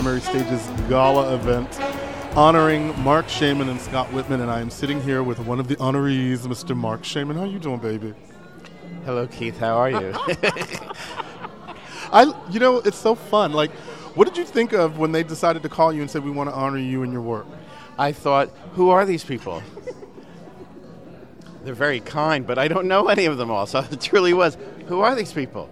Primary Stage's gala event honoring Marc Shaiman and Scott Wittman. and I am sitting here with one of the honorees, Mr. Marc Shaiman. How you doing, baby? Hello, Keith. How are you? I, you know, it's so fun. Like, what did you think of when they decided to call you and said we want to honor you and your work? I thought, who are these people? They're very kind, but I don't know any of them all. So it truly was, who are these people?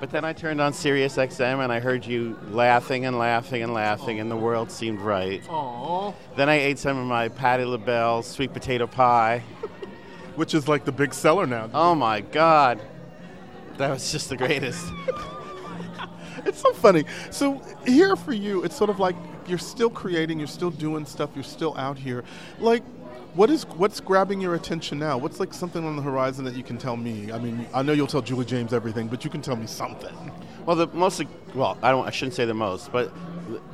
But then I turned on Sirius XM and I heard you laughing and laughing and laughing, and the world seemed right. Aww. Then I ate some of my Patti LaBelle sweet potato pie. Which is like the big seller now. Oh my God. That was just the greatest. it's so funny. So here for you, it's sort of like you're still creating, you're still doing stuff, you're still out here. Like, what is what's grabbing your attention now? What's like something on the horizon that you can tell me? I mean, I know you'll tell Julie James everything, but you can tell me something. Well, the most well, I don't I shouldn't say the most, but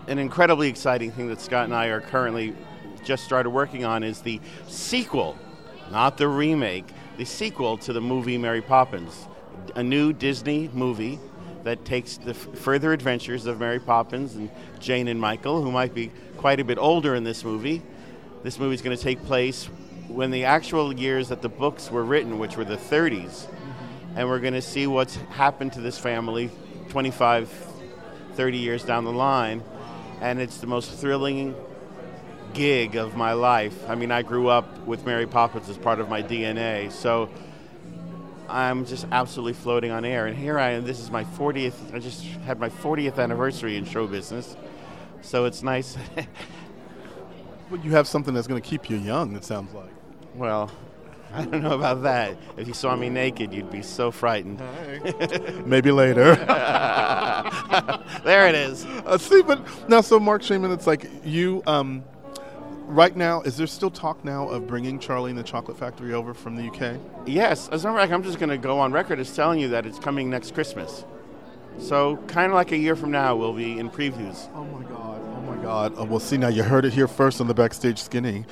an incredibly exciting thing that Scott and I are currently just started working on is the sequel, not the remake, the sequel to the movie Mary Poppins, a new Disney movie that takes the f- further adventures of Mary Poppins and Jane and Michael, who might be quite a bit older in this movie. This movie is going to take place when the actual years that the books were written, which were the 30s, mm-hmm. and we're going to see what's happened to this family 25, 30 years down the line. And it's the most thrilling gig of my life. I mean, I grew up with Mary Poppins as part of my DNA, so I'm just absolutely floating on air. And here I am. This is my 40th. I just had my 40th anniversary in show business, so it's nice. well, you have something that's going to keep you young. It sounds like. Well, I don't know about that. If you saw me naked, you'd be so frightened. Maybe later. there it is. Uh, see, but now, so Marc Shaiman, it's like you. Um, right now, is there still talk now of bringing Charlie and the Chocolate Factory over from the UK? Yes. As a matter of fact, I'm just going to go on record as telling you that it's coming next Christmas. So, kind of like a year from now, we'll be in previews. Oh my God! Oh God! Uh, well, see now, you heard it here first on the backstage skinny.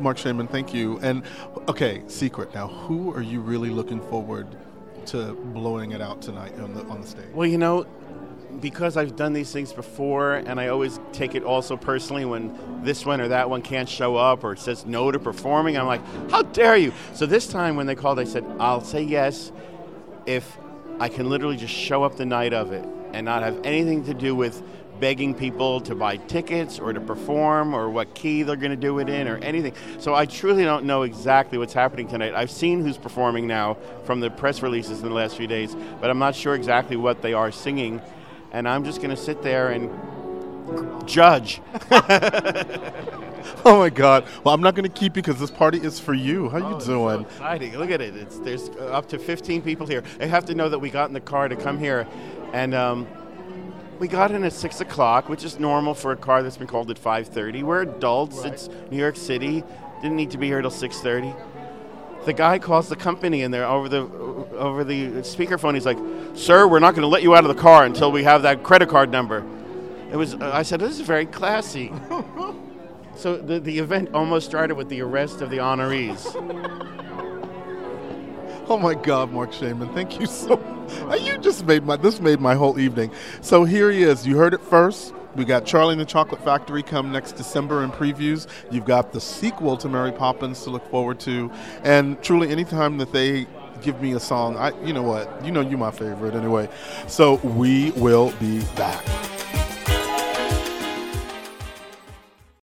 Marc Shaiman, thank you. And okay, secret. Now, who are you really looking forward to blowing it out tonight on the on the stage? Well, you know, because I've done these things before, and I always take it also personally when this one or that one can't show up or says no to performing. I'm like, how dare you? So this time when they called, I said, I'll say yes if I can literally just show up the night of it and not have anything to do with begging people to buy tickets or to perform or what key they're going to do it in or anything. So I truly don't know exactly what's happening tonight. I've seen who's performing now from the press releases in the last few days, but I'm not sure exactly what they are singing and I'm just going to sit there and judge. oh my God! Well, I'm not going to keep you because this party is for you. How oh, you doing? So exciting! Look at it. It's, there's up to 15 people here. They have to know that we got in the car to come here, and um, we got in at six o'clock, which is normal for a car that's been called at 5:30. We're adults. Right. It's New York City. Didn't need to be here till 6:30 the guy calls the company in there over the over the speakerphone. He's like, "Sir, we're not going to let you out of the car until we have that credit card number." It was. Uh, I said, "This is very classy." so the the event almost started with the arrest of the honorees. Oh my God, Marc Shaiman, thank you so. Much. You just made my this made my whole evening. So here he is. You heard it first. We got Charlie and the Chocolate Factory come next December in previews. You've got the sequel to Mary Poppins to look forward to, and truly, anytime that they give me a song, I you know what, you know you my favorite anyway. So we will be back.